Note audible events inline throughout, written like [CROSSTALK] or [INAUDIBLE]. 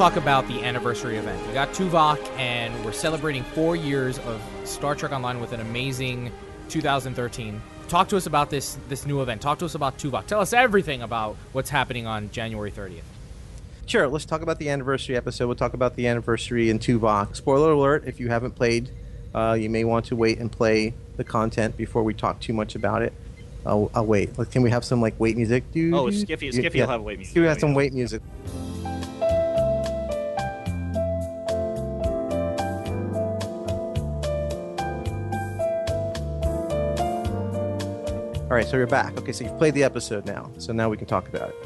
Talk about the anniversary event. We got Tuvok, and we're celebrating four years of Star Trek Online with an amazing 2013. Talk to us about this this new event. Talk to us about Tuvok. Tell us everything about what's happening on January 30th. Sure, let's talk about the anniversary episode. We'll talk about the anniversary in Tuvok. Spoiler alert, if you haven't played, uh, you may want to wait and play the content before we talk too much about it. I'll, I'll wait. Like, Can we have some like wait music? Doo, Oh, doo, Skiffy- doo. Skiffy will have wait music. Skiffy we have some wait music. All right, so you're back. Okay, so you've played the episode now, so now we can talk about it.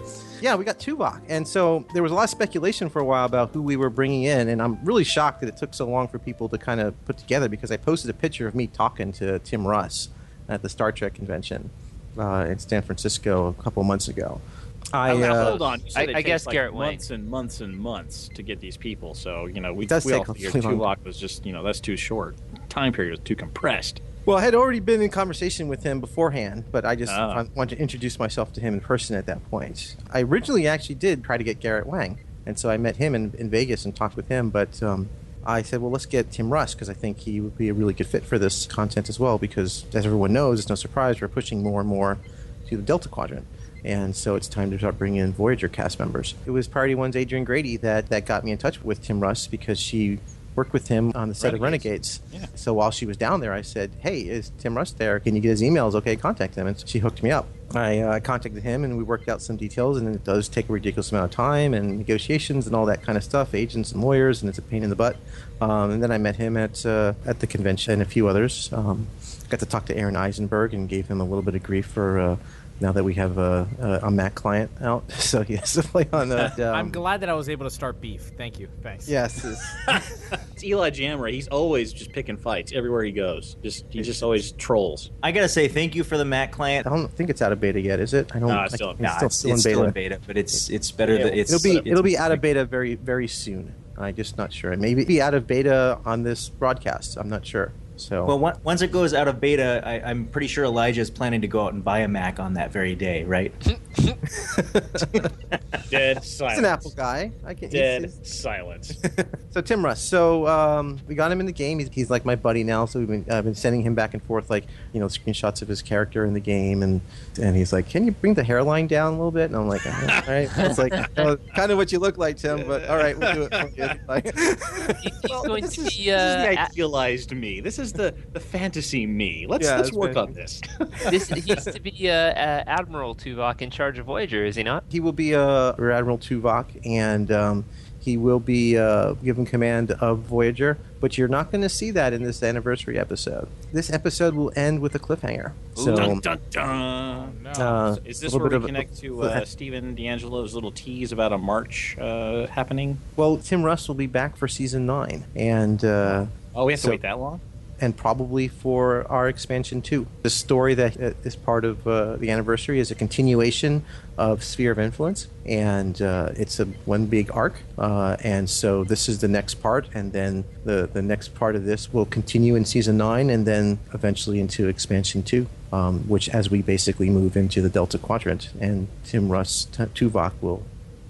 Yeah, we got Tuvok, and so there was a lot of speculation for a while about who we were bringing in, and I'm really shocked that it took so long for people to kind of put together because I posted a picture of me talking to Tim Russ at the Star Trek convention uh, in San Francisco a couple months ago. I, Now, uh, hold on. I- I guess like Garrett Wang. months and months and months to get these people. So you know, we It does we take all a figured really [LAUGHS] long- Tuvok was just you know that's too short. Time period was too compressed. Well, I had already been in conversation with him beforehand, but I just wa- wanted to introduce myself to him in person at that point. I originally actually did try to get Garrett Wang, and so I met him in, in Vegas and talked with him, but um, I said, well, let's get Tim Russ because I think he would be a really good fit for this content as well because, as everyone knows, it's no surprise we're pushing more and more to the Delta Quadrant. And so it's time to start bringing in Voyager cast members. It was Priority One's Adrian Grady that, that got me in touch with Tim Russ because she worked with him on the set of Renegades. Renegades. Yeah. So while she was down there, I said, "Hey, is Tim Russ there? Can you get his emails? Okay, contact him." And she hooked me up. I uh, contacted him, and we worked out some details. And it does take a ridiculous amount of time and negotiations and all that kind of stuff, agents and lawyers, and it's a pain in the butt. Um, and then I met him at uh, at the convention and a few others. Um, got to talk to Aron Eisenberg and gave him a little bit of grief for. Uh, now that we have a, a, a Mac client out, [LAUGHS] so he has to play on that. [LAUGHS] Um, I'm glad that I was able to start beef. Thank you. Thanks. Yes, it's- [LAUGHS] It's Eli Jamra. He's always just picking fights everywhere he goes. Just he just always trolls. I gotta say thank you for the Mac client. I don't think it's out of beta yet, is it? I don't. No, it's I- still- it's Nah, still, it's, still in beta. still in beta, but it's it's better. Yeah, than it's It'll be it's- it'll be out of beta very very soon. I'm just not sure. Maybe be out of beta on this broadcast. I'm not sure. So Well, on- once it goes out of beta, I, I'm pretty sure Elijah is planning to go out and buy a Mac on that very day, right? [LAUGHS] [LAUGHS] Dead he's silence. an Apple guy. I can. Dead he's- silence. so Tim Russ. So um, we got him in the game. He's, he's like my buddy now. So we've been I've been sending him back and forth like you know screenshots of his character in the game, and and he's like, "Can you bring the hairline down a little bit?" And I'm like, "All right." [LAUGHS] It's like oh, kind of what you look like, Tim. But all right, we'll do it. for. [LAUGHS] Like, He's going this to is, be this is the uh, idealized me. This is the, the fantasy me. Let's Yeah, let's work right. on this. this he's to be uh, uh, Admiral Tuvok in charge of Voyager, is he not? he will be uh, Rear Admiral Tuvok, and um, he will be uh, given command of Voyager. But you're not going to see that in this anniversary episode. This episode will end with a cliffhanger. So dun, dun, dun. No. uh, Is this where we of a- connect to uh, Stephen D'Angelo's little tease about a March uh, happening? well, Tim Russ will be back for season nine, and uh, Oh, we have to wait that long? And probably for our expansion too. The story that uh, part of uh, the anniversary is a continuation of Sphere of Influence, and uh, it's a one big arc. Uh, and so this is the next part, and then the the next part of this will continue in season nine, and then eventually into expansion two. Um, which, as we basically move into the Delta Quadrant, and Tim Russ T- Tuvok will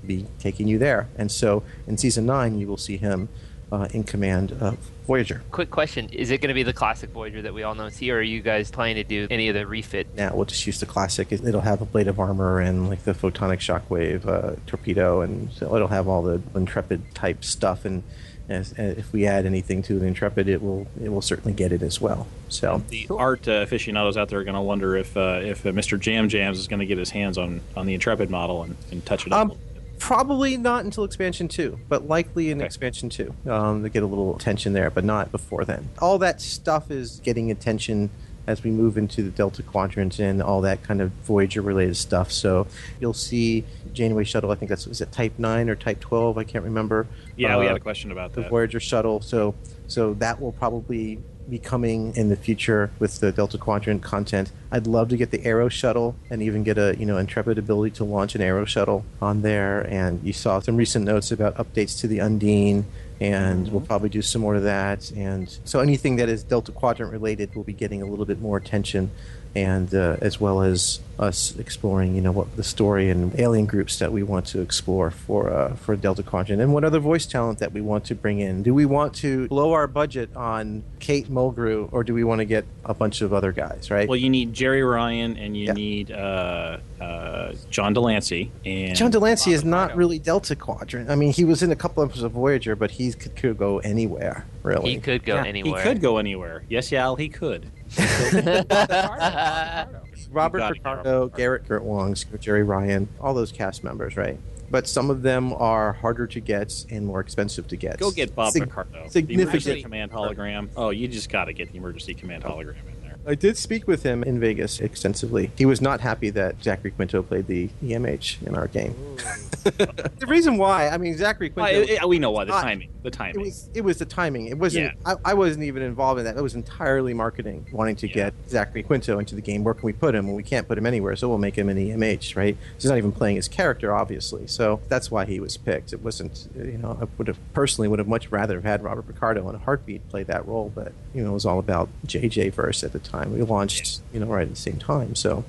be taking you there. And so in season nine, you will see him uh, in command of Voyager. Quick question: Is it going to be the classic Voyager that we all know and see, or are you guys planning to do any of the refit? now we'll just use the classic. It- It'll have ablative armor and like the photonic shockwave uh, torpedo, and so it'll have all the intrepid type stuff. And as, uh, if we add anything to the intrepid, it will it will certainly get it as well. So The art uh, aficionados out there are going to wonder if uh, if uh, Mr. Jam Jams is going to get his hands on, on the Intrepid model and, and touch it up. Um, a little bit. Probably not until expansion two, but likely in Okay. expansion two. Um, they get a little attention there, but not before then. All that stuff is getting attention as we move into the Delta Quadrant and all that kind of Voyager related stuff. So you'll see Janeway shuttle. I think that's is it Type nine or Type twelve. I can't remember. Yeah, we Uh, had a question about the that. Voyager shuttle. So so that will probably be coming in the future with the Delta Quadrant content. I'd love to get the Aeroshuttle and even get a you know Intrepid ability to launch an Aeroshuttle on there. And you saw some recent notes about updates to the Undine. And we'll mm-hmm. probably do some more of that. And so anything that is Delta Quadrant related will be getting a little bit more attention, and uh, as well as us exploring, you know, what the story and alien groups that we want to explore for uh, for Delta Quadrant, and what other voice talent that we want to bring in. Do we want to blow our budget on Kate Mulgrew, or do we want to get a bunch of other guys? Right? Well, you need Jeri Ryan and you Yeah. need uh, uh, John de Lancie and John de Lancie is not Picardo. really Delta Quadrant. I mean, he was in a couple episodes of Voyager, but he could, could go anywhere. Really, He could go Yeah, anywhere. He could go anywhere. Yes, Yal, he could. [LAUGHS] Robert got Picardo, Garrett Gert Wongs, Jeri Ryan, all those cast members, right? But some of them are harder to get and more expensive to get. Go get Bob Sig- Picardo. The Significant. emergency command hologram. Oh, you just got to get the emergency command hologram in there. I did speak with him in Vegas extensively. He was not happy that Zachary Quinto played the EMH in our game. [LAUGHS] the reason why, I mean, Zachary Well, Quinto. it- it- we know why. The not- timing. The it timing. was it was the timing. It wasn't. I, I wasn't even involved in that. It was entirely marketing, wanting to Yeah. get Zachary Quinto into the game. Where can we put him? Well, we can't put him anywhere, so we'll make him an EMH, right? He's not even playing his character, obviously. So that's why he was picked. It wasn't, you know, I would have personally would have much rather have had Robert Picardo in a heartbeat play that role, but you know, it was all about JJ verse at the time. We launched, you know, right at the same time. So.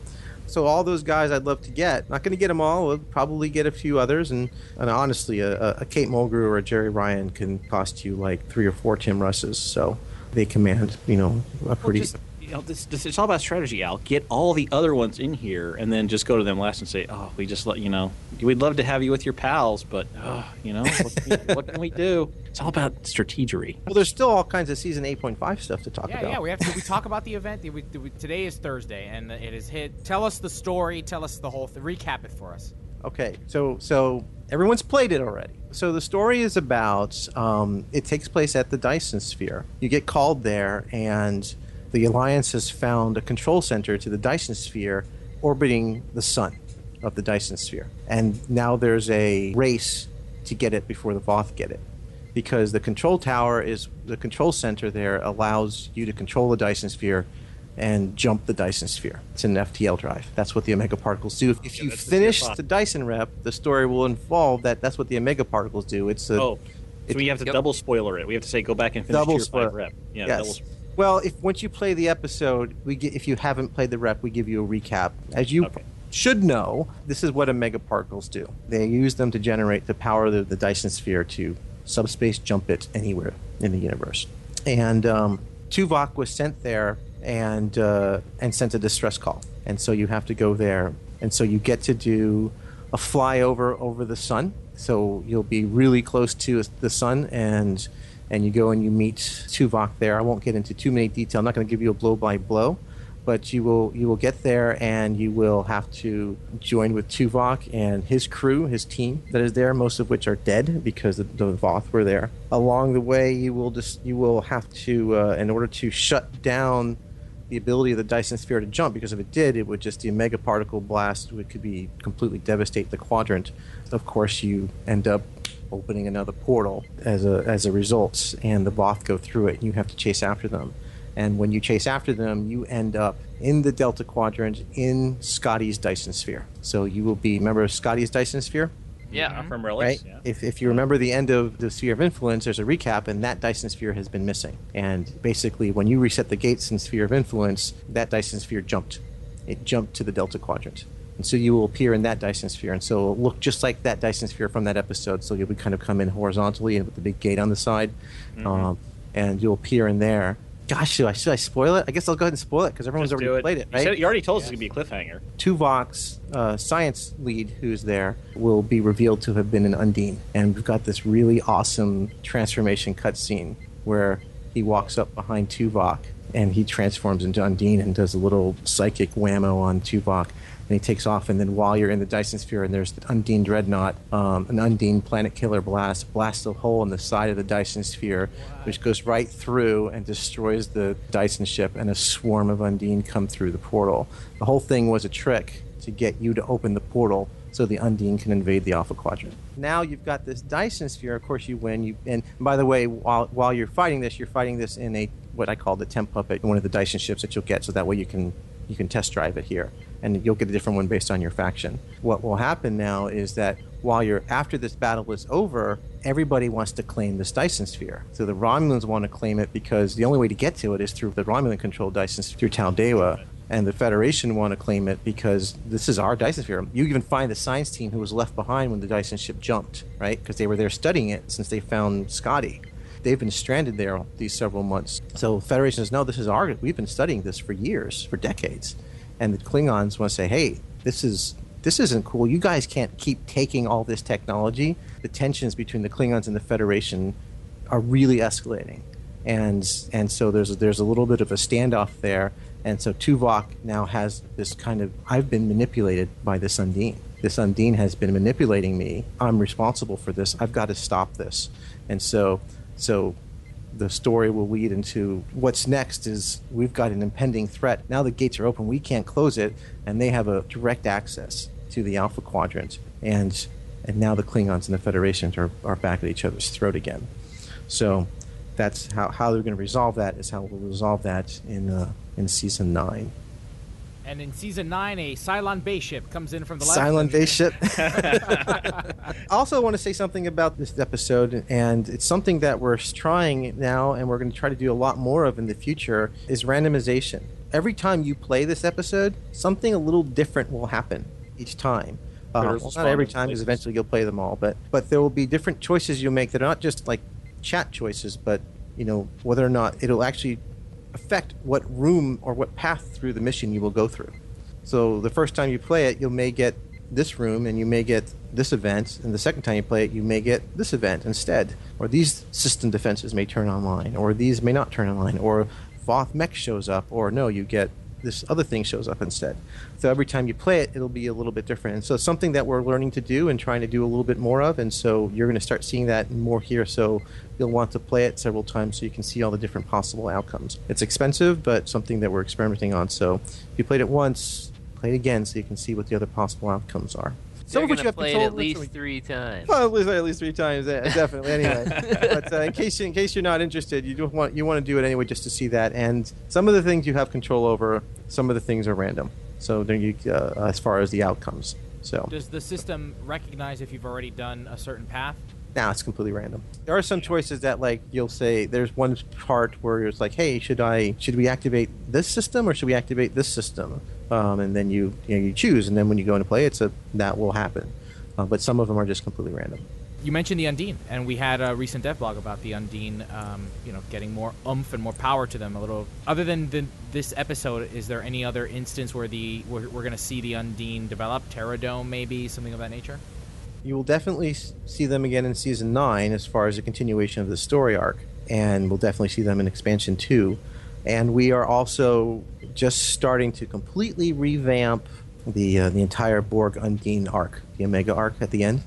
So all those guys I'd love to get. Not going to get them all. We'll probably get a few others. And, and honestly, a, a- Kate Mulgrew or a Jeri Ryan can cost you like three or four Tim Russes. So they command, you know, a Well, pretty. just, you know, this, this, it's all about strategy, Al. Get all the other ones in here, and then just go to them last and say, "Oh, we just let you know. We'd love to have you with your pals, but oh, you know, what can, we, what can we do? It's all about strategery." well, there's still all kinds of season 8.5 stuff to talk Yeah, about. yeah. We have to. We talk about the event. Did we, did we, today is Thursday, and it is hit. Tell us the story. Tell us the whole. Th- recap it for us. Okay, so so everyone's played it already. So the story is about um, it takes place at the Dyson Sphere. You get called there, and the Alliance has found a control center to the Dyson Sphere orbiting the sun of the Dyson Sphere, and now there's a race to get it before the Voth get it. Because the control tower is the control center there allows you to control the Dyson Sphere and jump the Dyson Sphere. It's an FTL drive. That's what the Omega Particles do. If, if you that's the finish Sphere the Dyson rep, the story will involve that. That's what the Omega Particles do. It's a Oh, It- so we have to Yep. double spoiler it. We have to say go back and finish double tier spoiler. five rep. Yeah, yes. double. Well, if once you play the episode, we get, if you haven't played the rep, we give you a recap. As you Okay. should know, this is what Omega Particles do. They use them to generate the power of the, the Dyson Sphere to subspace jump it anywhere in the universe. And um, Tuvok was sent there and uh, and sent a distress call, and so you have to go there, and so you get to do a flyover over the sun. So you'll be really close to the sun, and and you go and you meet Tuvok there. I won't get into too many detail. I'm not going to give you a blow by blow, but you will you will get there and you will have to join with Tuvok and his crew, his team that is there, most of which are dead because the, the Voth were there. Along the way, you will just you will have to uh, in order to shut down the ability of the Dyson sphere to jump because if it did, it would just the mega particle blast would could be completely devastate the quadrant. Of course, you end up opening another portal as a as a result, and the Voth go through it, and you have to chase after them. And when you chase after them, you end up in the Delta Quadrant in Scotty's Dyson sphere. So you will be remember Scotty's Dyson sphere? Yeah. Mm-hmm. From right? relics. Yeah. If, if you remember the end of the Sphere of Influence, there's a recap, and that Dyson Sphere has been missing. And basically, when you reset the gates in Sphere of Influence, that Dyson Sphere jumped. It jumped to the Delta Quadrant. And so you will appear in that Dyson Sphere, and so it'll look just like that Dyson Sphere from that episode. So you'll be kind of come in horizontally and with the big gate on the side, Mm-hmm. um, and you'll appear in there. Gosh, should I, should I spoil it? I guess I'll go ahead and spoil it because everyone's Just already it. played it, You, right? said, you already told us it's gonna be a cliffhanger. Tuvok's uh, science lead, who's there, will be revealed to have been an Undine. And we've got this really awesome transformation cutscene where he walks up behind Tuvok and he transforms into Undine and does a little psychic whammo on Tuvok. And he takes off. And then while you're in the Dyson sphere, and there's the Undine Dreadnought, um, an Undine Planet Killer blast blasts a hole in the side of the Dyson sphere, which goes right through and destroys the Dyson ship, and a swarm of Undine come through the portal. The whole thing was a trick to get you to open the portal so the Undine can invade the Alpha Quadrant. Now you've got this Dyson sphere. Of course, you win. You and by the way, while while you're fighting this, you're fighting this in a what I call the temp puppet, one of the Dyson ships that you'll get, so that way you can you can test drive it here, and you'll get a different one based on your faction. What will happen now is that while you're after this battle is over, everybody wants to claim this Dyson sphere. So the Romulans want to claim it because the only way to get to it is through the Romulan-controlled Dyson sphere, through Taldewa and the Federation want to claim it because this is our Dyson sphere. You even find the science team who was left behind when the Dyson ship jumped, right? Because they were there studying it since they found Scotty. They've been stranded there these several months. So Federation says, no, this is our. We've been studying this for years, for decades, and the Klingons want to say, hey, this is this isn't cool. You guys can't keep taking all this technology. The tensions between the Klingons and the Federation are really escalating, and and so there's there's a little bit of a standoff there and so Tuvok now has this kind of I've been manipulated by this Undine. This Undine has been manipulating me. I'm responsible for this. I've got to stop this. And so so the story will lead into what's next is we've got an impending threat. Now the gates are open, we can't close it, and they have a direct access to the Alpha Quadrant. And and now the Klingons and the Federation are, are back at each other's throat again. So that's how, how they're going to resolve that is how we'll resolve that in uh, in season nine. And in season nine, a Cylon base ship comes in from the left. Cylon base ship. [LAUGHS] I also want to say something about this episode, and it's something that we're trying now, and we're going to try to do a lot more of in the future, is randomization. Every time you play this episode, something a little different will happen each time. Uh, well, not every time, because eventually you'll play them all, but but there will be different choices you'll make that are not just like chat choices, but you know whether or not it'll actually affect what room or what path through the mission you will go through. So the first time you play it, you may get this room and you may get this event, and the second time you play it, you may get this event instead. Or these system defenses may turn online, or these may not turn online, or Voth mech shows up, or no, you get this other thing shows up instead. So every time you play it, it'll be a little bit different. And so it's something that we're learning to do and trying to do a little bit more of. And so you're going to start seeing that more here. So you'll want to play it several times so you can see all the different possible outcomes. It's expensive, but something that we're experimenting on. So if you played it once, play it again so you can see what the other possible outcomes are. Some of which you have play control, at least three times. Well, at least at least three times, definitely. Anyway, [LAUGHS] but uh, in case in case you're not interested, you do want you want to do it anyway just to see that. And some of the things you have control over, some of the things are random. So then you, uh, as far as the outcomes. So does the system recognize if you've already done a certain path? Now it's completely random. There are some choices that like you'll say there's one part where it's like, hey, should I should we activate this system or should we activate this system? Um, and then you you, know, you choose, and then when you go into play, it's a that will happen. Uh, but some of them are just completely random. You mentioned the Undine, and we had a recent dev blog about the Undine. Um, you know, getting more oomph and more power to them. A little. Other than the, this episode, is there any other instance where the we're, we're going to see the Undine develop? Terradome, maybe something of that nature you will definitely see them again in season nine as far as a continuation of the story arc, and we'll definitely see them in expansion two. And we are also just starting to completely revamp the uh, the entire Borg Undine arc, the Omega arc at the end.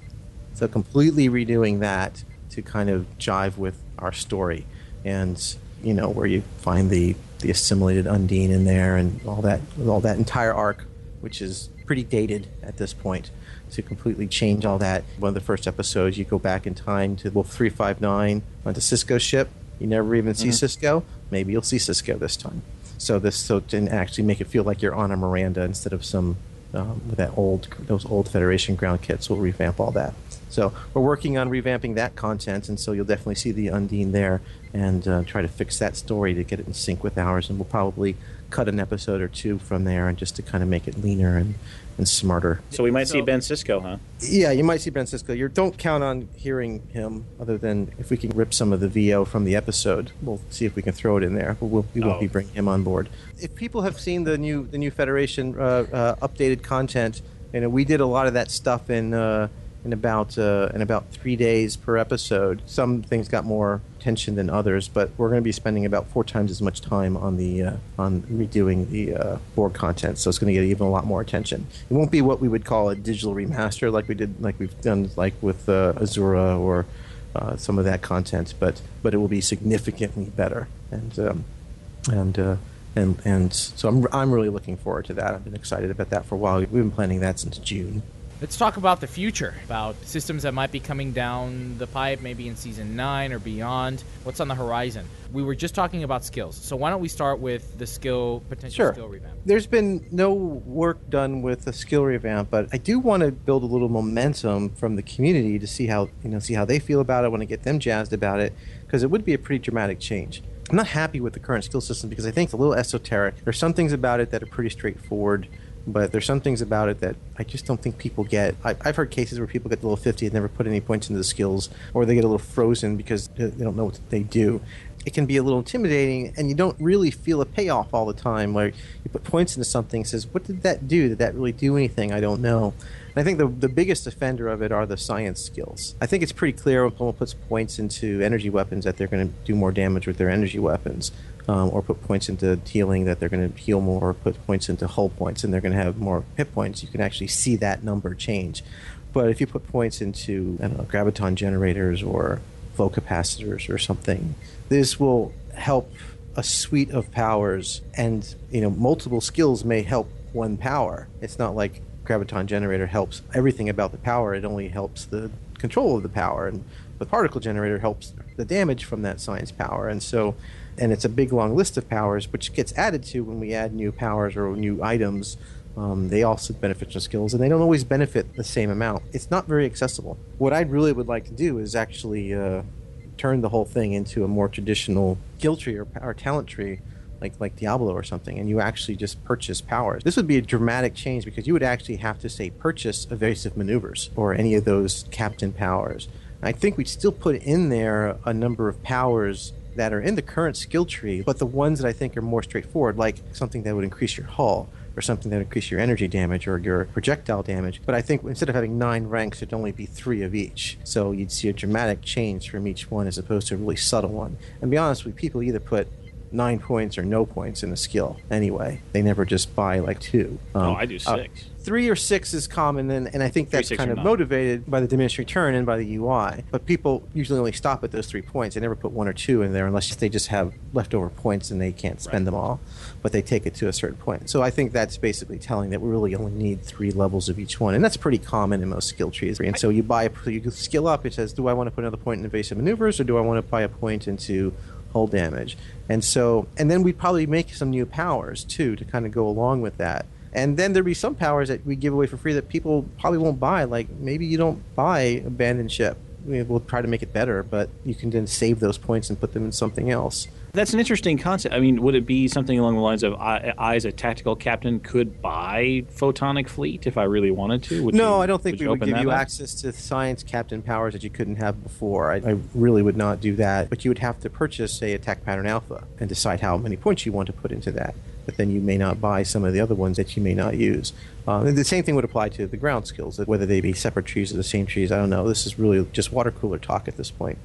So completely redoing that to kind of jive with our story, and you know where you find the the assimilated Undine in there and all that all that entire arc, which is pretty dated at this point to completely change all that. One of the first episodes, you go back in time to Wolf 359 onto Sisko's ship. You never even see mm-hmm. Sisko. Maybe you'll see Sisko this time. So this so to actually make it feel like you're on a Miranda instead of some um, with that old those old Federation ground kits. We'll revamp all that. So we're working on revamping that content, and so you'll definitely see the Undine there, and uh, try to fix that story to get it in sync with ours. And we'll probably cut an episode or two from there, and just to kind of make it leaner and and smarter. So we might so, see Ben Sisko, huh? Yeah, you might see Ben Sisko. You don't count on hearing him, other than if we can rip some of the VO from the episode. We'll see if we can throw it in there. But we'll, we won't oh. be bringing him on board. If people have seen the new the new Federation uh, uh, updated content, you know, we did a lot of that stuff in. Uh, in about uh, in about three days per episode. Some things got more attention than others, but we're going to be spending about four times as much time on the uh, on redoing the uh, Borg content, so it's going to get even a lot more attention. It won't be what we would call a digital remaster, like we did, like we've done, like with uh, Azura or uh, some of that content, but but it will be significantly better, and um, and. Uh, and, and so I'm, I'm really looking forward to that. I've been excited about that for a while. We've been planning that since June. Let's talk about the future, about systems that might be coming down the pipe, maybe in season nine or beyond. What's on the horizon? We were just talking about skills, so why don't we start with the skill potential Sure. skill revamp? There's been no work done with the skill revamp, but I do want to build a little momentum from the community to see how you know see how they feel about it. I want to get them jazzed about it because it would be a pretty dramatic change. I'm not happy with the current skill system because I think it's a little esoteric. There's some things about it that are pretty straightforward, but there's some things about it that I just don't think people get. I, I've heard cases where people get the little 50 and never put any points into the skills, or they get a little frozen because they don't know what they do. It can be a little intimidating, and you don't really feel a payoff all the time. Where you put points into something, says, "What did that do? Did that really do anything? I don't know." And I think the, the biggest offender of it are the science skills. I think it's pretty clear when someone puts points into energy weapons that they're going to do more damage with their energy weapons, um, or put points into healing that they're going to heal more, or put points into hull points and they're going to have more hit points. You can actually see that number change. But if you put points into know, graviton generators or flow capacitors or something, this will help a suite of powers, and you know multiple skills may help one power. It's not like graviton generator helps everything about the power; it only helps the control of the power, and the particle generator helps the damage from that science power. And so, and it's a big long list of powers, which gets added to when we add new powers or new items. Um, they also benefit from skills, and they don't always benefit the same amount. It's not very accessible. What I really would like to do is actually uh, turn the whole thing into a more traditional skill tree or, or talent tree, like like Diablo or something, and you actually just purchase powers. This would be a dramatic change because you would actually have to say purchase evasive maneuvers or any of those captain powers. I think we'd still put in there a number of powers that are in the current skill tree, but the ones that I think are more straightforward, like something that would increase your hull or something that would increase your energy damage or your projectile damage. But I think instead of having nine ranks, it'd only be three of each. So you'd see a dramatic change from each one as opposed to a really subtle one. And be honest with you, people either put nine points or no points in a skill anyway. They never just buy like two. Oh, Um, I do uh, six. three or six is common, and, and I think that's six, kind of motivated by the diminished return and by the UI. But people usually only stop at those three points. They never put one or two in there unless they just have leftover points and they can't spend them all. But they take it to a certain point. So I think that's basically telling that we really only need three levels of each one, and that's pretty common in most skill trees. And so you buy, you skill up. It says, do I want to put another point in evasive maneuvers, or do I want to buy a point into hull damage? And so, and then we'd probably make some new powers too to kind of go along with that. And then there'd be some powers that we give away for free that people probably won't buy. Like maybe you don't buy abandoned ship. We- We'll try to make it better, but you can then save those points and put them in something else. That's an interesting concept. I mean, would it be something along the lines of I, I as a tactical captain, could buy photonic fleet if I really wanted to? Would no, you- I don't think we would give you up? access to science captain powers that you couldn't have before. I, I really would not do that. But you would have to purchase, say, attack pattern alpha and decide how many points you want to put into that. But then you may not buy some of the other ones that you may not use. Um, the same thing would apply to the ground skills, whether they be separate trees or the same trees. I don't know. This is really just water cooler talk at this point.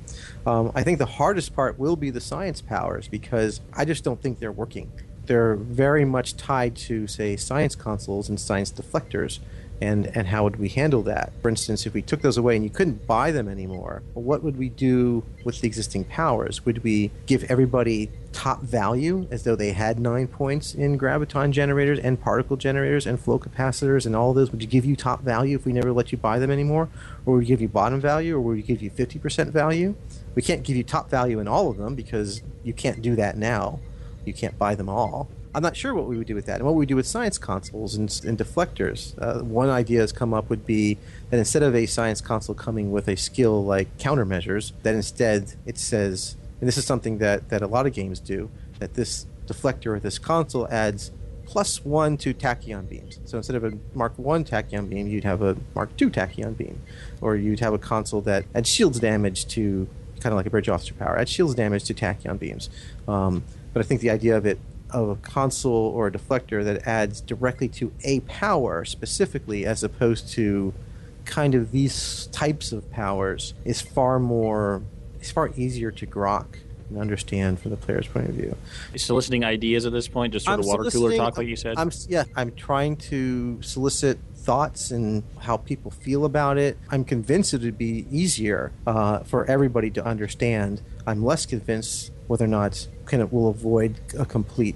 Um, I think the hardest part will be the science powers because I just don't think they're working. They're very much tied to, say, science consoles and science deflectors and and how would we handle that? For instance, if we took those away and you couldn't buy them anymore, what would we do with the existing powers? Would we give everybody top value as though they had nine points in graviton generators and particle generators and flow capacitors and all those? Would you give you top value if we never let you buy them anymore, or would we give you bottom value, or would we give you fifty percent value? We can't give you top value in all of them because you can't do that now. You can't buy them all. I'm not sure what we would do with that. And what we do with science consoles and, and deflectors. Uh, one idea has come up would be that instead of a science console coming with a skill like countermeasures, that instead it says, and this is something that, that a lot of games do, that this deflector or this console adds plus one to tachyon beams. So instead of a Mark One tachyon beam, you'd have a Mark Two tachyon beam, or you'd have a console that adds shields damage to kind of like a bridge officer power, adds shields damage to tachyon beams. Um, but I think the idea of it of a console or a deflector that adds directly to a power specifically, as opposed to kind of these types of powers, is far more it's far easier to grok and understand from the player's point of view. Soliciting ideas at this point, just sort of water cooler talk, like you said. I'm yeah, I'm trying to solicit thoughts and how people feel about it. I'm convinced it would be easier uh, for everybody to understand. I'm less convinced whether or not kind of will avoid a complete.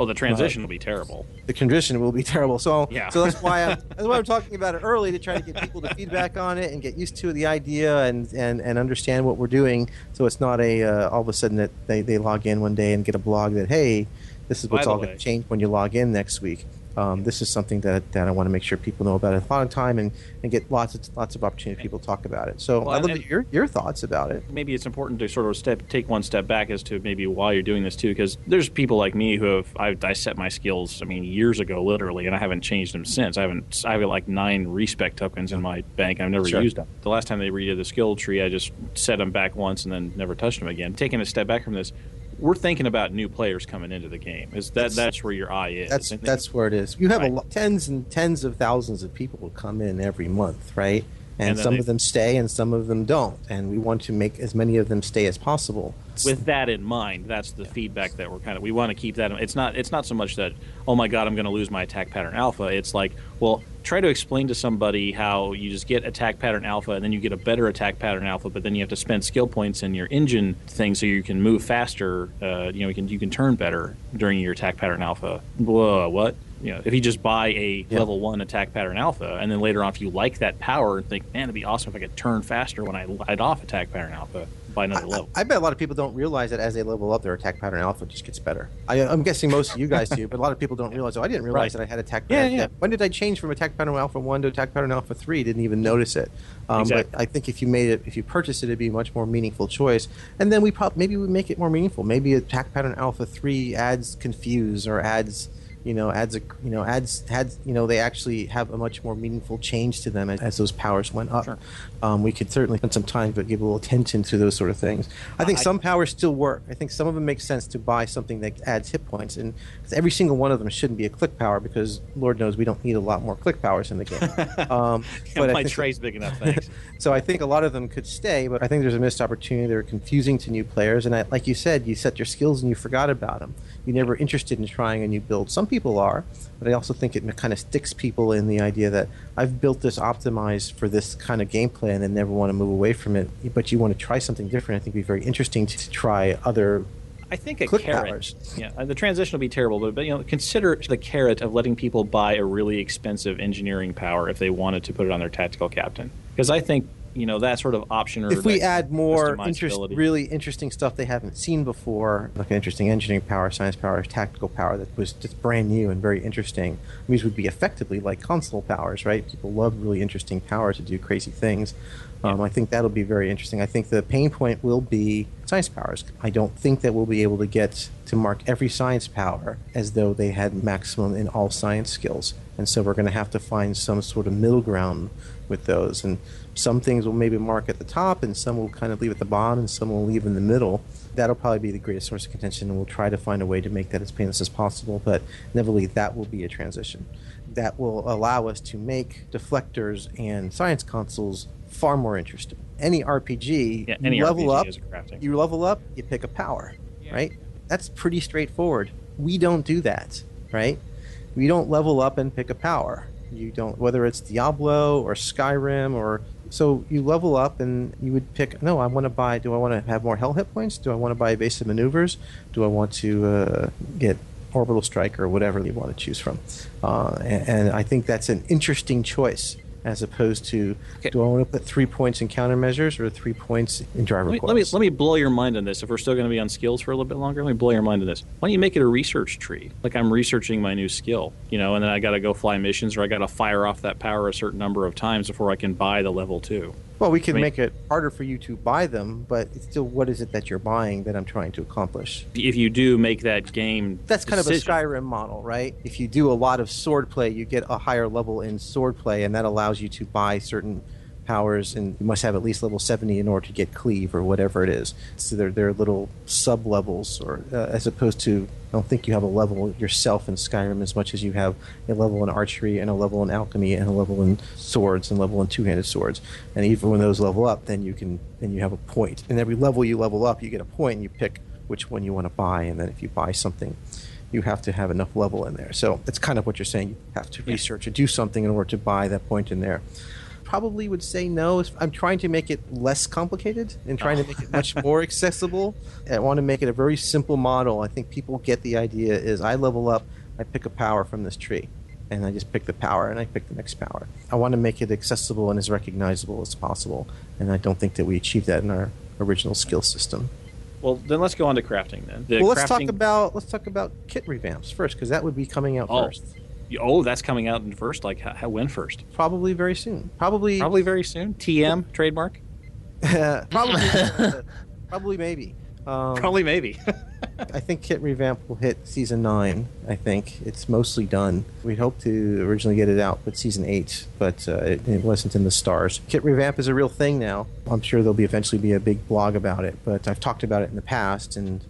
Oh, the transition will be terrible. The condition will be [LAUGHS] terrible. So, Yeah. so that's why I'm, [LAUGHS] that's why I'm talking about it early to try to get people to feedback on it and get used to the idea and, and, and understand what we're doing. So it's not a uh, all of a sudden that they, they log in one day and get a blog that hey, this is what's all going to change when you log in next week. Um, this is something that, that I want to make sure people know about it a lot of time and, and get lots of lots of opportunity for people to talk about it. So Well, I'd love hear your thoughts about it. maybe it's important to sort of step take one step back as to maybe why you're doing this too because there's people like me who have I've I set my skills I mean years ago literally and I haven't changed them since I haven't I have like nine respec tokens in my bank I've never Sure. used them the last time they redid the skill tree I just set them back once and then never touched them again taking a step back from this we're thinking about new players coming into the game is that that's where your eye is That's that's where it is. You have a Right. lo- tens and tens of thousands of people who come in every month, right? And, And some they- of them stay, and some of them don't. And we want to make as many of them stay as possible. with that in mind, that's the feedback that we're kind of we want to keep that. in- It's not it's not so much that oh my god I'm going to lose my attack pattern alpha. It's like well try to explain to somebody how you just get attack pattern alpha and then you get a better attack pattern alpha, but then you have to spend skill points in your engine thing so you can move faster. Uh, you know you can you can turn better during your attack pattern alpha. Whoa, what? You know, if you just buy a Yeah. level one attack pattern alpha, and then later on, if you like that power and think, man, it'd be awesome if I could turn faster when I light off attack pattern alpha by another level. I bet a lot of people don't realize that as they level up, their attack pattern alpha just gets better. I, I'm guessing most of you guys do, but a lot of people don't realize. Oh, I didn't realize Right. that I had attack Yeah, pattern. yeah. When did I change from attack pattern alpha one to attack pattern alpha three? Didn't even notice it. Um, Exactly. But I think if you made it, if you purchased it, it'd be a much more meaningful choice. And then we probably maybe we make it more meaningful. Maybe attack pattern alpha three adds confuse or adds you know adds a you know adds adds you know they actually have a much more meaningful change to them as, as those powers went up. Sure. Um, we could certainly spend some time, but give a little attention to those sort of things. I think I- some powers still work. I think some of them make sense to buy something that adds hit points, and 'cause every single one of them shouldn't be a click power because Lord knows we don't need a lot more click powers in the game. [LAUGHS] Um, Yeah, I my think- tray's big enough. Thanks. [LAUGHS] so I think a lot of them could stay, but I think there's a missed opportunity. They're confusing to new players, and I, like you said, you set your skills and you forgot about them. You're never interested in trying a new build. Some people are, but I also think it kind of sticks people in the idea that I've built this optimized for this kind of gameplay and then never want to move away from it. But you want to try something different. I think it'd be very interesting to, to try other. I think a Click carrot. powers. Yeah, uh, the transition will be terrible, but, but you know, consider the carrot of letting people buy a really expensive engineering power if they wanted to put it on their tactical captain. Because I think you know that sort of option. Or If we add more interest, really interesting stuff they haven't seen before, like an interesting engineering power, science power, tactical power that was just brand new and very interesting, these would be effectively like console powers, right? People love really interesting power to do crazy things. Um, I think that'll be very interesting. I think the pain point will be science powers. I don't think that we'll be able to get to mark every science power as though they had maximum in all science skills. And so we're going to have to find some sort of middle ground with those. And some things will maybe mark at the top, and some will kind of leave at the bottom, and some will leave in the middle. That'll probably be the greatest source of contention, and we'll try to find a way to make that as painless as possible. But inevitably, that will be a transition. That will allow us to make deflectors and science consoles far more interesting. Any RPG, Yeah, any you level RPG up, is a crafting. you level up, you pick a power, right? That's pretty straightforward. We don't do that, right? We don't level up and pick a power. You don't, whether it's Diablo or Skyrim or so you level up and you would pick. No, I want to buy. Do I want to have more hell hit points? Do I want to buy evasive maneuvers? Do I want to uh, get orbital strike or whatever you want to choose from? Uh, and, and I think that's an interesting choice as opposed to Okay. do I want to put three points in countermeasures or three points in driver Let me, let me let me blow your mind on this. If we're still going to be on skills for a little bit longer, let me blow your mind on this. Why don't you make it a research tree? Like I'm researching my new skill, you know, and then I got to go fly missions or I got to fire off that power a certain number of times before I can buy the level two. Well, we can I mean- make it harder for you to buy them, but it's still what is it that you're buying that I'm trying to accomplish? If you do make that game, That's kind decision- of a Skyrim model, right? If you do a lot of sword play, you get a higher level in sword play, and that allows you to buy certain powers, and you must have at least level 70 in order to get cleave or whatever it is. So they're, they're little sub levels, or uh, as opposed to, I don't think you have a level yourself in Skyrim as much as you have a level in archery and a level in alchemy and a level in swords and a level in two-handed swords. And even when those level up, then you can then you have a point. And every level you level up, you get a point, and you pick which one you want to buy. And then if you buy something, you have to have enough level in there. So that's kind of what you're saying. You have to research or do something in order to buy that point in there. Probably would say no. I'm trying to make it less complicated and trying to make it much [LAUGHS] more accessible. I want to make it a very simple model. I think people get the idea is I level up, I pick a power from this tree, and I just pick the power and I pick the next power. I want to make it accessible and as recognizable as possible, and I don't think that we achieved that in our original skill system. Well, then let's go on to crafting then. The well, let's crafting- talk about let's talk about kit revamps first because that would be coming out Oh. first, Oh, that's coming out in first. Like, how, how when first? probably very soon. Probably, Probably very soon. TM trademark. [LAUGHS] probably, [LAUGHS] probably maybe. Um, Probably maybe. [LAUGHS] I think kit revamp will hit season nine. I think it's mostly done. We'd hoped to originally get it out with season eight, but uh, it, it wasn't in the stars. Kit revamp is a real thing now. I'm sure there'll be eventually be a big blog about it, but I've talked about it in the past and.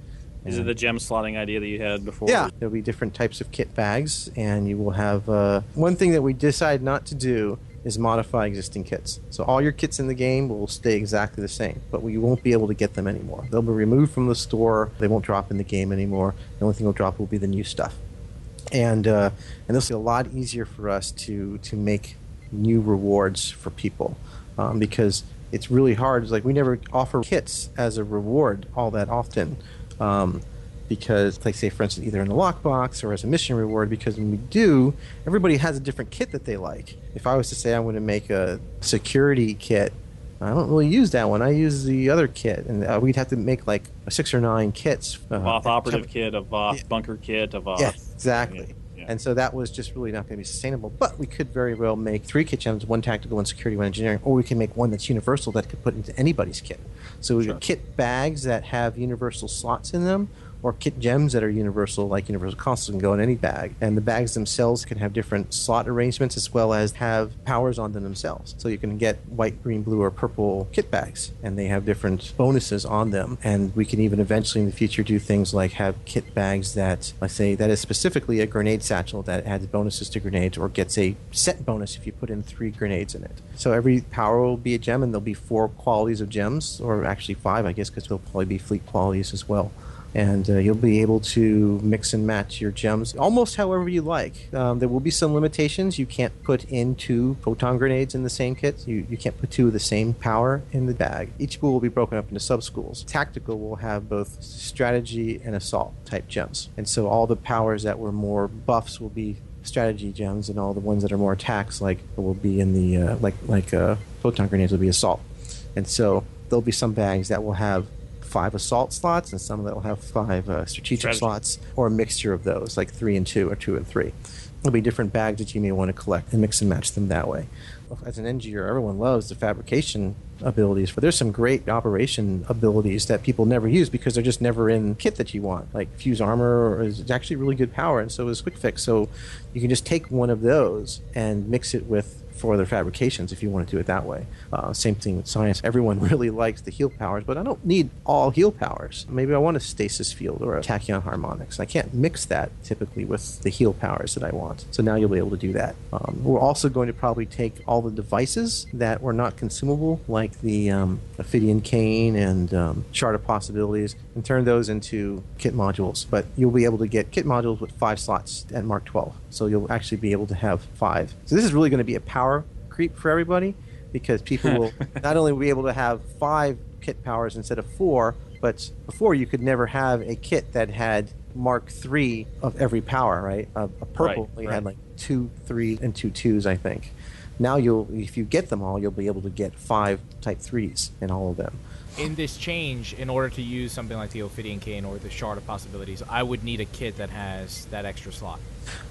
Is it the gem slotting idea that you had before? Yeah, there'll be different types of kit bags, and you will have uh, one thing that we decide not to do is modify existing kits. So all your kits in the game will stay exactly the same, but we won't be able to get them anymore. They'll be removed from the store. They won't drop in the game anymore. The only thing will drop will be the new stuff, and uh, and this will be a lot easier for us to to make new rewards for people um, because it's really hard. It's like we never offer kits as a reward all that often. Um, because, like, say, for instance, either in the lockbox or as a mission reward, because when we do, everybody has a different kit that they like. If I was to say I'm going to make a security kit, I don't really use that one. I use the other kit, and uh, we'd have to make like six or nine kits. Uh, Voth operative time- kit, a Voth Yeah. bunker kit, a Voth. yeah, exactly. Yeah, yeah. And so that was just really not going to be sustainable. But we could very well make three kit gems: one tactical, one security, one engineering, or we can make one that's universal that could put into anybody's kit. So we Sure. got kit bags that have universal slots in them, or kit gems that are universal, like universal consoles, can go in any bag. And the bags themselves can have different slot arrangements as well as have powers on them themselves. So you can get white, green, blue, or purple kit bags, and they have different bonuses on them. And we can even eventually in the future do things like have kit bags that, let's say, that is specifically a grenade satchel that adds bonuses to grenades or gets a set bonus if you put in three grenades in it. So every power will be a gem, and there'll be four qualities of gems, or actually five, I guess, because there'll probably be fleet qualities as well and uh, you'll be able to mix and match your gems almost however you like. Um, there will be some limitations. You can't put in two proton grenades in the same kit. You, you can't put two of the same power in the bag. Each school will be broken up into sub schools. Tactical will have both strategy and assault type gems, and so all the powers that were more buffs will be strategy gems, and all the ones that are more attacks like will be in the uh, like like uh, proton grenades will be assault. And so there'll be some bags that will have five assault slots and some that will have five uh, strategic Strategy. slots or a mixture of those, like three and two or two and three. There'll be different bags that you may want to collect and mix and match them that way. As an engineer, everyone loves the fabrication abilities, but there's some great operation abilities that people never use because they're just never in kit that you want. Like fuse armor is actually really good power, and so is quick fix. So you can just take one of those and mix it with for other fabrications if you want to do it that way. Uh, same thing with science. Everyone [LAUGHS] really likes the heal powers, but I don't need all heal powers. Maybe I want a stasis field or a tachyon harmonics. I can't mix that typically with the heal powers that I want. So now you'll be able to do that. Um, we're also going to probably take all the devices that were not consumable, like the um, Ophidian Cane and um, Shard of Possibilities, and turn those into kit modules. But you'll be able to get kit modules with five slots at Mark 12. So you'll actually be able to have five. So this is really going to be a power creep for everybody because people will [LAUGHS] not only be able to have five kit powers instead of four, but before you could never have a kit that had Mark three of every power, right? A, a purple Right, you right. had like two, three, and two twos, I think. Now you'll, if you get them all, you'll be able to get five type threes in all of them. In this change, in order to use something like the Ophidian Cane or the Shard of Possibilities, I would need a kit that has that extra slot.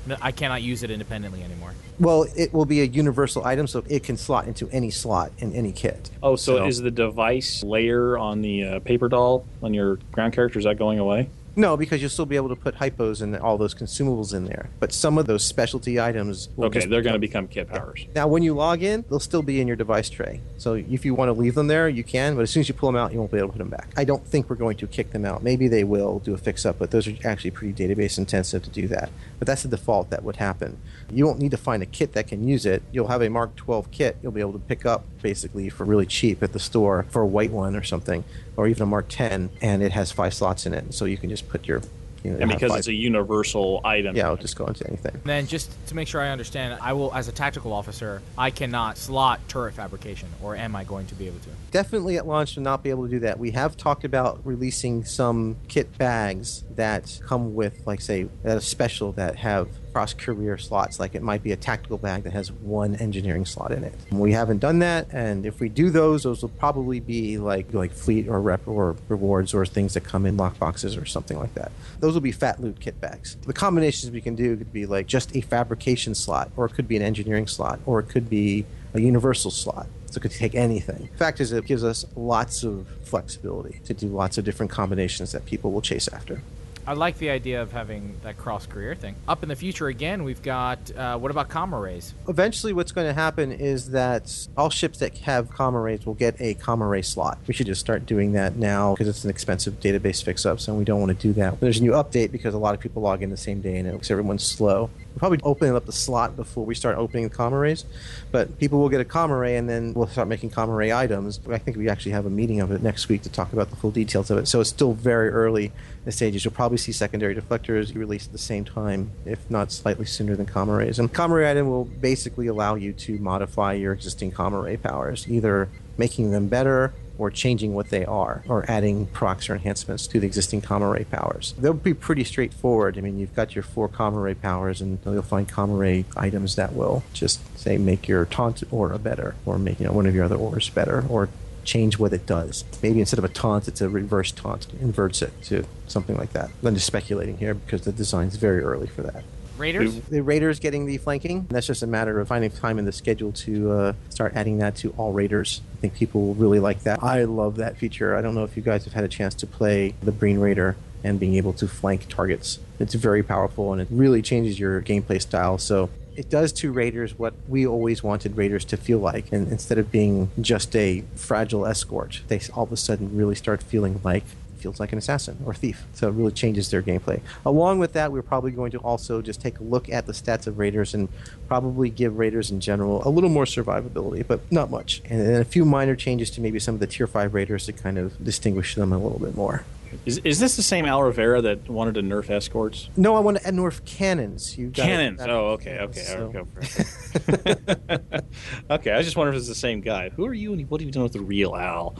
No, I cannot use it independently anymore. Well, it will be a universal item, so it can slot into any slot in any kit. Oh, so, is the device layer on the uh, paper doll on your ground character is that going away? No, because you'll still be able to put hypos and all those consumables in there. But some of those specialty items will Okay, they're going to become kit powers. Now, when you log in, they'll still be in your device tray. So if you want to leave them there, you can. But as soon as you pull them out, you won't be able to put them back. I don't think we're going to kick them out. Maybe they will do a fix up, but those are actually pretty database intensive to do that. But that's the default that would happen. You won't need to find a kit that can use it. You'll have a Mark 12 kit you'll be able to pick up basically for really cheap at the store for a white one or something, or even a Mark 10, and it has five slots in it. So you can just put your, you know, And because five- it's a universal item. yeah, it'll just go into anything. And then just to make sure I understand, I will, as a tactical officer, I cannot slot turret fabrication, or am I going to be able to? definitely at launch to not be able to do that. We have talked about releasing some kit bags that come with, like, say, a special that have cross career slots. Like it might be a tactical bag that has one engineering slot in it. We haven't done that, and if we do those, those will probably be like like fleet or rep or rewards or things that come in lockboxes or something like that. Those will be fat loot kit bags. The combinations we can do could be like just a fabrication slot, or it could be an engineering slot, or it could be a universal slot. So it could take anything. Fact is, it gives us lots of flexibility to do lots of different combinations that people will chase after. I like the idea of having that cross career thing. Up in the future again, we've got uh, what about command arrays? Eventually, what's going to happen is that all ships that have command arrays will get a command array slot. We should just start doing that now because it's an expensive database fix up, so we don't want to do that. There's a new update because a lot of people log in the same day and it makes everyone slow. We'll probably open up the slot before we start opening the rays, but people will get a ray and then we'll start making command array items. I think we actually have a meeting of it next week to talk about the full details of it. So it's still very early in the stages. You'll probably see secondary deflectors released at the same time, if not slightly sooner than rays. And ray item will basically allow you to modify your existing ray powers, either making them better or changing what they are, or adding procs or enhancements to the existing command array powers. They'll be pretty straightforward. I mean, you've got your four command array powers, and you'll find command array items that will just say make your taunt aura better, or make you know one of your other auras better, or change what it does. Maybe instead of a taunt, it's a reverse taunt, inverts it to something like that. I'm just speculating here because the design's very early for that. Raiders? The Raiders getting the flanking. That's just a matter of finding time in the schedule to uh, start adding that to all Raiders. I think people will really like that. I love that feature. I don't know if you guys have had a chance to play the Breen Raider and being able to flank targets. It's very powerful and it really changes your gameplay style. So it does to Raiders what we always wanted Raiders to feel like. And instead of being just a fragile escort, they all of a sudden really start feeling like feels like an assassin or thief. So it really changes their gameplay. Along with that, we're probably going to also just take a look at the stats of Raiders and probably give Raiders in general a little more survivability, but not much. And then a few minor changes to maybe some of the tier 5 Raiders to kind of distinguish them a little bit more. Is, is this the same Al Rivera that wanted to nerf escorts? No, I want to nerf cannons. You it. Cannons. Oh, okay, okay. so- right, go for it. okay, I was just wondering if it's the same guy. Who are you and what have you done with the real Al?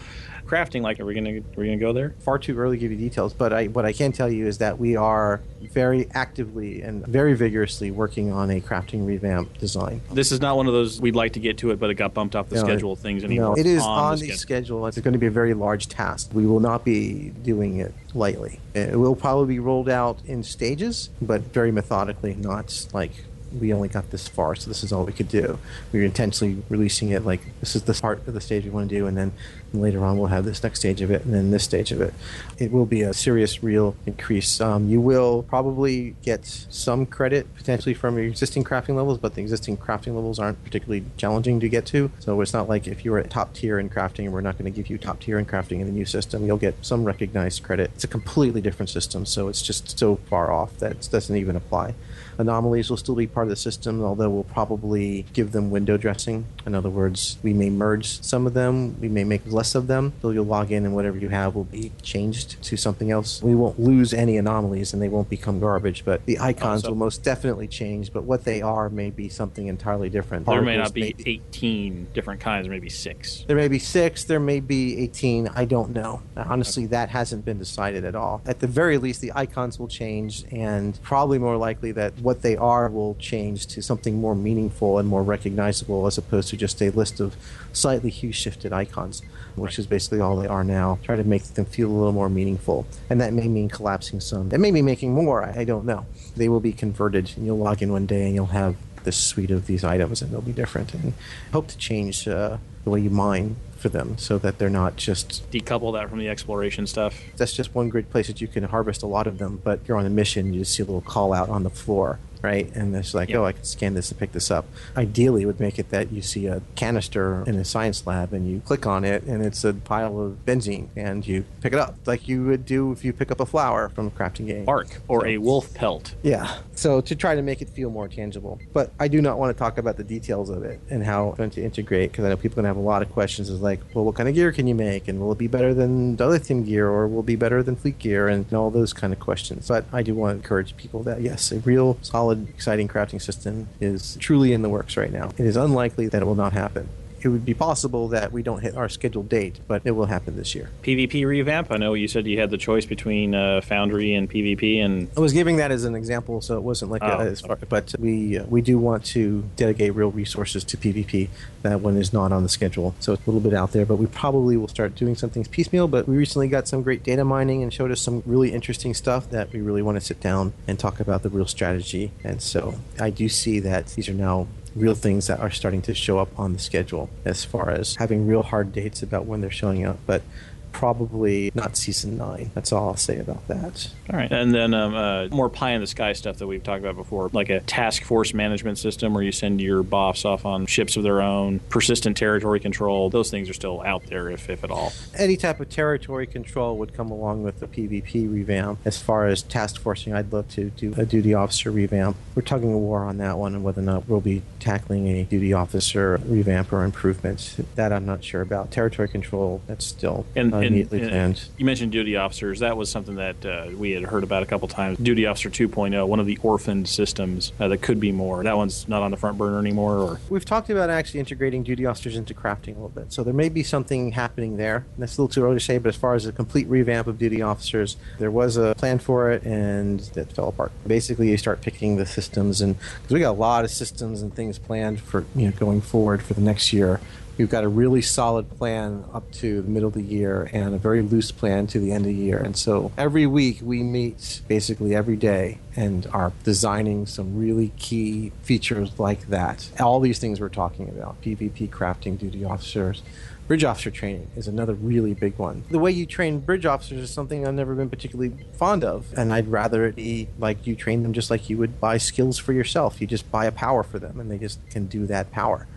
Crafting, like, are we gonna are we gonna go there? far too early to give you details, but I, what I can tell you is that we are very actively and very vigorously working on a crafting revamp design. This is not one of those we'd like to get to it, but it got bumped off the No, schedule of things anymore. No, it is on, on, the, schedule. It's going to be a very large task. We will not be doing it lightly. It will probably be rolled out in stages, but very methodically, not like we only got this far, so this is all we could do. We were intentionally releasing it like this is the part of the stage we want to do, and then later on we'll have this next stage of it, and then this stage of it. It will be a serious, real increase. Um, you will probably get some credit potentially from your existing crafting levels, but the existing crafting levels aren't particularly challenging to get to. So it's not like if you were at top tier in crafting, and we're not going to give you top tier in crafting in the new system, you'll get some recognized credit. It's a completely different system, so it's just so far off that it doesn't even apply. Anomalies will still be part of the system, although we'll probably give them window dressing. In other words, we may merge some of them, we may make less of them, so you'll log in and whatever you have will be changed to something else. We won't lose any anomalies and they won't become garbage, but the icons so- will most definitely change, but what they are may be something entirely different. There may not be 18 different kinds, maybe six. there may be six, there may be 18. I don't know. Honestly, that hasn't been decided at all. At the very least, the icons will change, and probably more likely that what they are will change to something more meaningful and more recognizable as opposed to just a list of slightly hue shifted icons, which is basically all they are now. Try to make them feel a little more meaningful. And that may mean collapsing some. It may be making more. I, I don't know. They will be converted, and you'll log in one day and you'll have this suite of these items and they'll be different and hope to change uh, the way you mine for them so that they're not just Decouple that from the exploration stuff. that's just one great place that you can harvest a lot of them but you're on a mission you just see a little call out on the floor right and it's like Yep. oh i can scan this and pick this up ideally it would make it that you see a canister in a science lab and you click on it and it's a pile of benzene and you pick it up like you would do if you pick up a flower from a crafting game Arc or a wolf pelt. yeah. So to try to make it feel more tangible. But I do not want to talk about the details of it and how it's going to integrate because I know people are going to have a lot of questions. Is like, well, what kind of gear can you make? And will it be better than dilithium gear or will it be better than fleet gear? And all those kind of questions. But I do want to encourage people that yes, a real solid, exciting crafting system is truly in the works right now. It is unlikely that it will not happen. It would be possible that we don't hit our scheduled date, but it will happen this year. PvP revamp. I know you said you had the choice between uh, Foundry and PvP, and I was giving that as an example, so it wasn't like Oh. a, as far, but we uh, we do want to dedicate real resources to PvP. That one is not on the schedule, so it's a little bit out there. But we probably will start doing some things piecemeal. But we recently got some great data mining and showed us some really interesting stuff that we really want to sit down and talk about the real strategy. And so I do see that these are now real things that are starting to show up on the schedule as far as having real hard dates about when they're showing up, but probably not season nine. That's all I'll say about that. All right, and then um, uh, more pie in the sky stuff that we've talked about before, like a task force management system where you send your boffs off on ships of their own, persistent territory control. Those things are still out there, if if at all. any type of territory control would come along with the PvP revamp. As far as task forcing, I'd love to do a duty officer revamp. We're tugging a war on that one and whether or not we'll be tackling a duty officer revamp or improvement. That I'm not sure about. Territory control, that's still And, not and, immediately and planned. you mentioned duty officers. That was something that uh, we had heard about a couple times. Duty Officer 2.0, one of the orphaned systems uh, that could be more. That one's not on the front burner anymore, or We've talked about actually integrating duty officers into crafting a little bit, so there may be something happening there. That's a little too early to say, but as far as a complete revamp of duty officers, there was a plan for it, and that fell apart. Basically, you start picking the systems, and because we got a lot of systems and things planned for you know going forward for the next year. We've got a really solid plan up to the middle of the year and a very loose plan to the end of the year. And so every week we meet basically every day and are designing some really key features like that. All these things we're talking about PvP crafting, duty officers. Bridge officer training is another really big one. The way you train bridge officers is something I've never been particularly fond of, and I'd rather it be like you train them just like you would buy skills for yourself. You just buy a power for them, and they just can do that power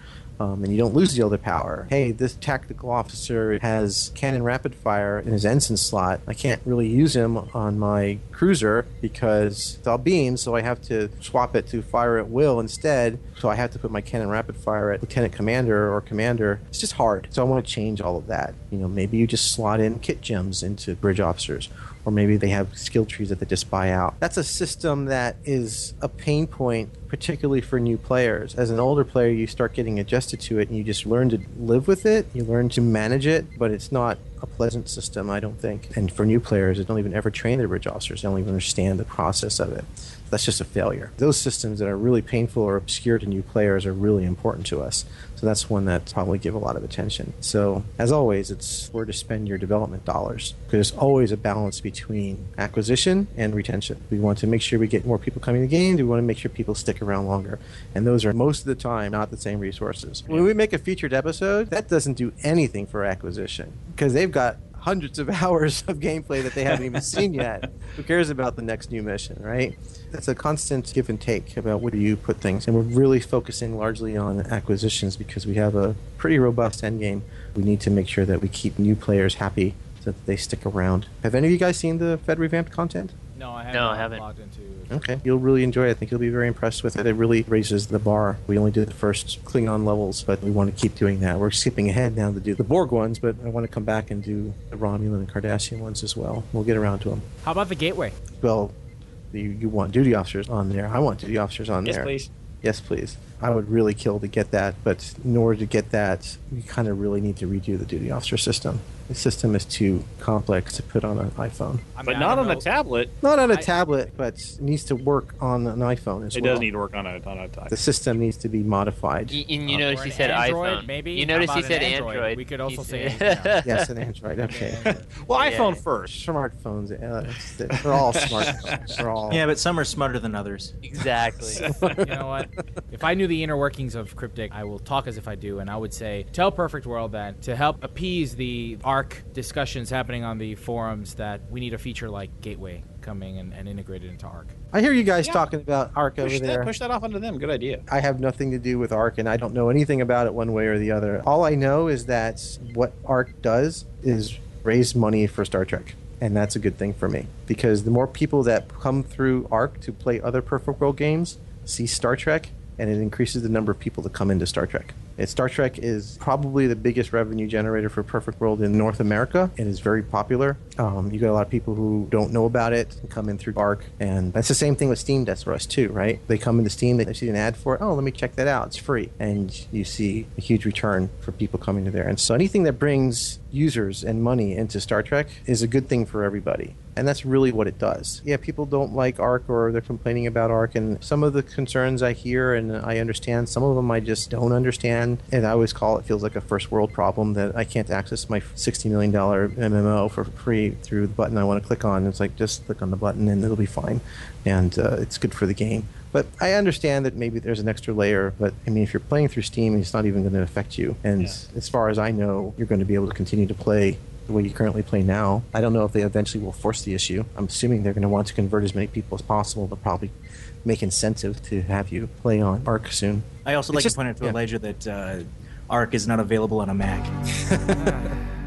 um, and you don't lose the other power. Hey, this tactical officer has cannon rapid fire in his ensign slot. I can't really use him on my cruiser because it's all beams, so I have to swap it to fire at will instead. So I have to put my cannon rapid fire at lieutenant commander or commander. It's just hard. So I want to change all of that. You know, maybe you just slot in kit gems into bridge officers or maybe they have skill trees that they just buy out. That's a system that is a pain point, particularly for new players. As an older player, you start getting adjusted to it and you just learn to live with it, you learn to manage it, but it's not a pleasant system, I don't think. And for new players they don't even ever train their bridge officers, they don't even understand the process of it. That's just a failure. Those systems that are really painful or obscure to new players are really important to us. So that's one that probably give a lot of attention. So as always, it's where to spend your development dollars because there's always a balance between acquisition and retention. We want to make sure we get more people coming to the game. We want to make sure people stick around longer, and those are most of the time not the same resources. When we make a featured episode, that doesn't do anything for acquisition because they've got hundreds of [LAUGHS] hours of gameplay that they haven't even seen yet. Who cares about the next new mission, right? It's a constant give and take about where do you put things. And we're really focusing largely on acquisitions because we have a pretty robust end game. We need to make sure that we keep new players happy so that they stick around. Have any of you guys seen the Fed revamped content? No, I haven't. No, I haven't. Logged into. Okay, you'll really enjoy it. I think you'll be very impressed with it. It really raises the bar. We only did the first Klingon levels, but we want to keep doing that. We're skipping ahead now to do the Borg ones, but I want to come back and do the Romulan and Cardassian ones as well. We'll get around to them. How about the gateway? Well, you, you want duty officers on there. I want duty officers on yes, there. Yes, please. Yes, please. I would really kill to get that, but in order to get that, we kind of really need to redo the duty officer system. The system is too complex to put on an iPhone. I but mean, I not don't on a know. tablet. Not on a I- tablet, but it needs to work on an iPhone as well. It well. does need to work on a on a tablet. the system needs to be modified. Y- And you Or notice an he said Android, iPhone. maybe? You How notice he about an said Android? Android. We could He also say said- anything [LAUGHS] yes, an Android. Okay. [LAUGHS] Well, Yeah. iPhone first. Smartphones. Uh, it's- they're all smartphones. They're all. Yeah, but some are smarter than others. exactly. [LAUGHS] you know what? If I knew the inner workings of Cryptic, I will talk as if I do, and I would say tell Perfect World that to help appease the ARC discussions happening on the forums, that we need a feature like Gateway coming and, and integrated into ARC. I hear you guys Yeah. talking about Arc Push over that, there. push that off onto them. Good idea. I have nothing to do with ARC, and I don't know anything about it one way or the other. All I know is that what ARC does is raise money for Star Trek. And that's a good thing for me because the more people that come through ARC to play other Perfect World games see Star Trek, and it increases the number of people that come into Star Trek. Star Trek is probably the biggest revenue generator for Perfect World in North America. It is very popular. Um, you got a lot of people who don't know about it and come in through ARC, and that's the same thing with Steam does for us too, right? They come into Steam, they see an ad for it. Oh, let me check that out. It's free, and you see a huge return for people coming to there. And so anything that brings users and money into Star Trek is a good thing for everybody. And that's really what it does. Yeah, people don't like ARC or they're complaining about ARC. And some of the concerns I hear and I understand, some of them I just don't understand. And I always call it feels like a first world problem that I can't access my $60 million MMO for free through the button I want to click on. It's like just click on the button and it'll be fine. And uh, it's good for the game. But I understand that maybe there's an extra layer. But I mean, if you're playing through Steam, it's not even going to affect you. And Yeah. as far as I know, you're going to be able to continue to play the way you currently play now. I don't know if they eventually will force the issue. I'm assuming they're going to want to convert as many people as possible. They'll probably make incentive to have you play on Arc soon. I also It's like just- to point out to yeah. Elijah that uh, Arc is not available on a Mac. [LAUGHS] [LAUGHS]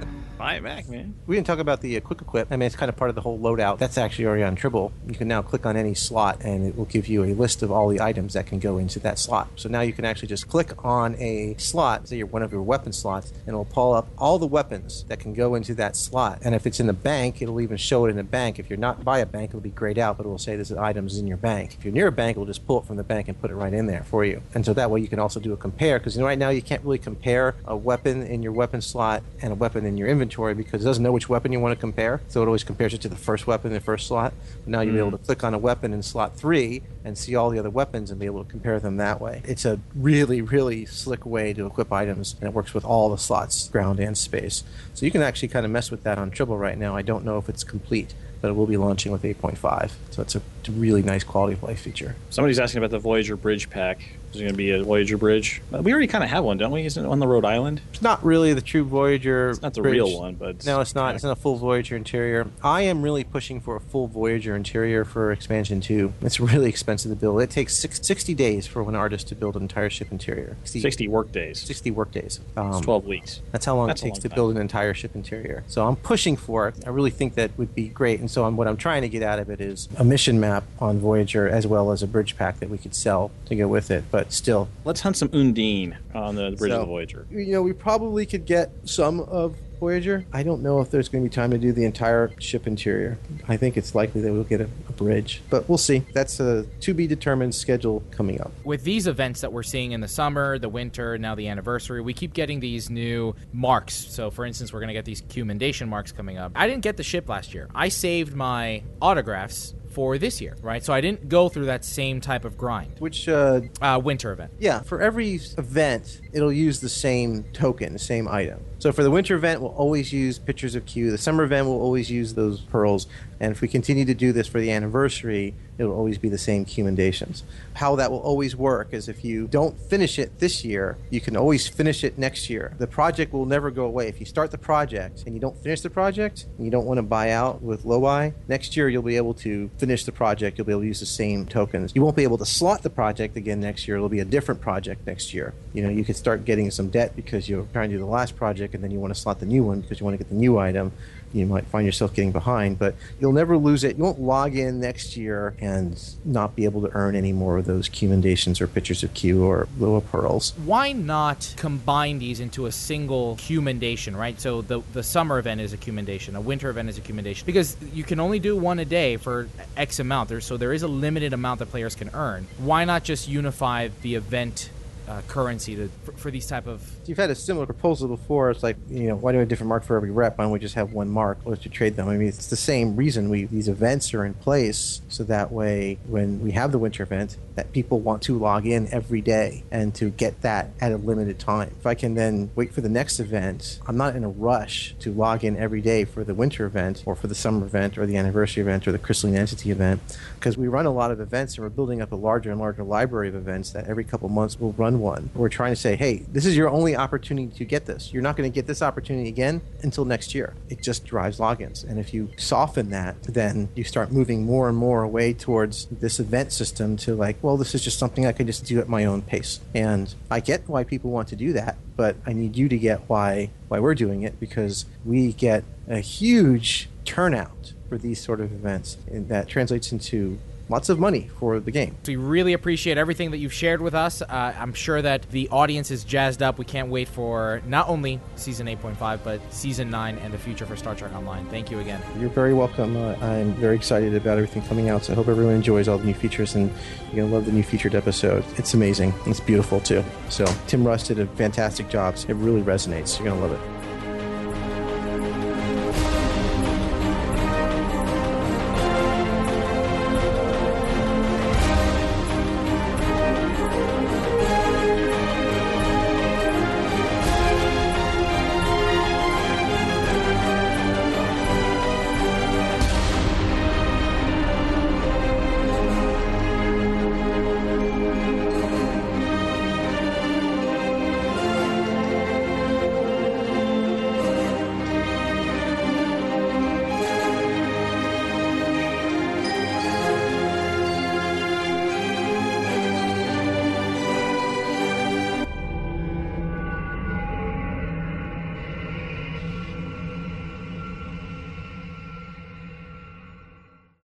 Buy it back, man. We didn't talk about the uh, quick equip. I mean, it's kind of part of the whole loadout. That's actually already on Tribble. You can now click on any slot, and it will give you a list of all the items that can go into that slot. So now you can actually just click on a slot, say you're one of your weapon slots, and it'll pull up all the weapons that can go into that slot. And if it's in the bank, it'll even show it in the bank. If you're not by a bank, it'll be grayed out, but it will say there's items in your bank. If you're near a bank, it'll just pull it from the bank and put it right in there for you. And so that way you can also do a compare, because you know, right now you can't really compare a weapon in your weapon slot and a weapon in your inventory because it doesn't know which weapon you want to compare. So it always compares it to the first weapon in the first slot. But now you'll be hmm. able to click on a weapon in slot three and see all the other weapons and be able to compare them that way. It's a really, really slick way to equip items, and it works with all the slots, ground and space. So you can actually kind of mess with that on Tribble right now. I don't know if it's complete, but it will be launching with 8.5. So it's a really nice quality of life feature. Somebody's asking about the Voyager Bridge pack. Is it going to be a Voyager Bridge? Uh, We already kind of have one, don't we? Isn't it on the Rhode Island? It's not really the true Voyager. It's not the bridge. real one, but No, it's not. It's not a full Voyager interior. I am really pushing for a full Voyager interior for expansion 2. It's really expensive to build. It takes six, 60 days for one artist to build an entire ship interior. 60 work days. 60 work days. Um, It's 12 weeks. That's how long That's it takes long to time. build an entire ship interior. So I'm pushing for it. I really think that would be great. And so I'm, what I'm trying to get out of it is a mission map on Voyager as well as a bridge pack that we could sell to go with it. But still, Let's hunt some Undine on the Bridge of So- the Voyager. you know, we probably could get some of Voyager. I don't know if there's going to be time to do the entire ship interior. I think it's likely that we'll get a, a bridge, but we'll see. That's a to be determined schedule coming up. with these events that we're seeing in the summer, the winter, now the anniversary, we keep getting these new marks. So, for instance, we're going to get these commendation marks coming up. I didn't get the ship last year. I saved my autographs for this year, right? So I didn't go through that same type of grind. Which, uh, Uh, winter event. yeah, for every event, it'll use the same token, the same item. So for the winter event, we'll always use pictures of Q. The summer event, we'll always use those pearls. And if we continue to do this for the anniversary, it'll always be the same commendations. How that will always work is if you don't finish it this year, you can always finish it next year. The project will never go away. If you start the project and you don't finish the project, and you don't want to buy out with low buy, next year you'll be able to finish the project. You'll be able to use the same tokens. You won't be able to slot the project again next year. It'll be a different project next year. You know, you could start getting some debt because you're trying to do the last project and then you want to slot the new one because you want to get the new item. You might find yourself getting behind, but you'll never lose it. You won't log in next year and not be able to earn any more of those commendations or pictures of Q or little pearls. Why not combine these into a single commendation, right? So the the summer event is a commendation, a winter event is a commendation, because you can only do one a day for X amount. There, so there is a limited amount that players can earn. Why not just unify the event uh, currency to, for, for these type of You've had a similar proposal before. It's like, you know, why do a different mark for every rep? Why don't we just have one mark? Let's just trade them. I mean, it's the same reason we these events are in place so that way when we have the winter event, that people want to log in every day and to get that at a limited time. If I can then wait for the next event, I'm not in a rush to log in every day for the winter event or for the summer event or the anniversary event or the crystalline entity event because we run a lot of events and we're building up a larger and larger library of events that every couple months we'll run one. We're trying to say, hey, this is your only opportunity to get this. You're not going to get this opportunity again until next year. It just drives logins. And if you soften that, then you start moving more and more away towards this event system to like, well, this is just something I can just do at my own pace. And I get why people want to do that, but I need you to get why why we're doing it because we get a huge turnout for these sort of events and that translates into lots of money for the game. We really appreciate everything that you've shared with us. Uh, I'm sure that the audience is jazzed up. We can't wait for not only season 8.5, but season 9 and the future for Star Trek Online. Thank you again. You're very welcome. Uh, I'm very excited about everything coming out. So I hope everyone enjoys all the new features and you're going to love the new featured episode. It's amazing. It's beautiful too. So Tim Russ did a fantastic job. It really resonates. You're going to love it.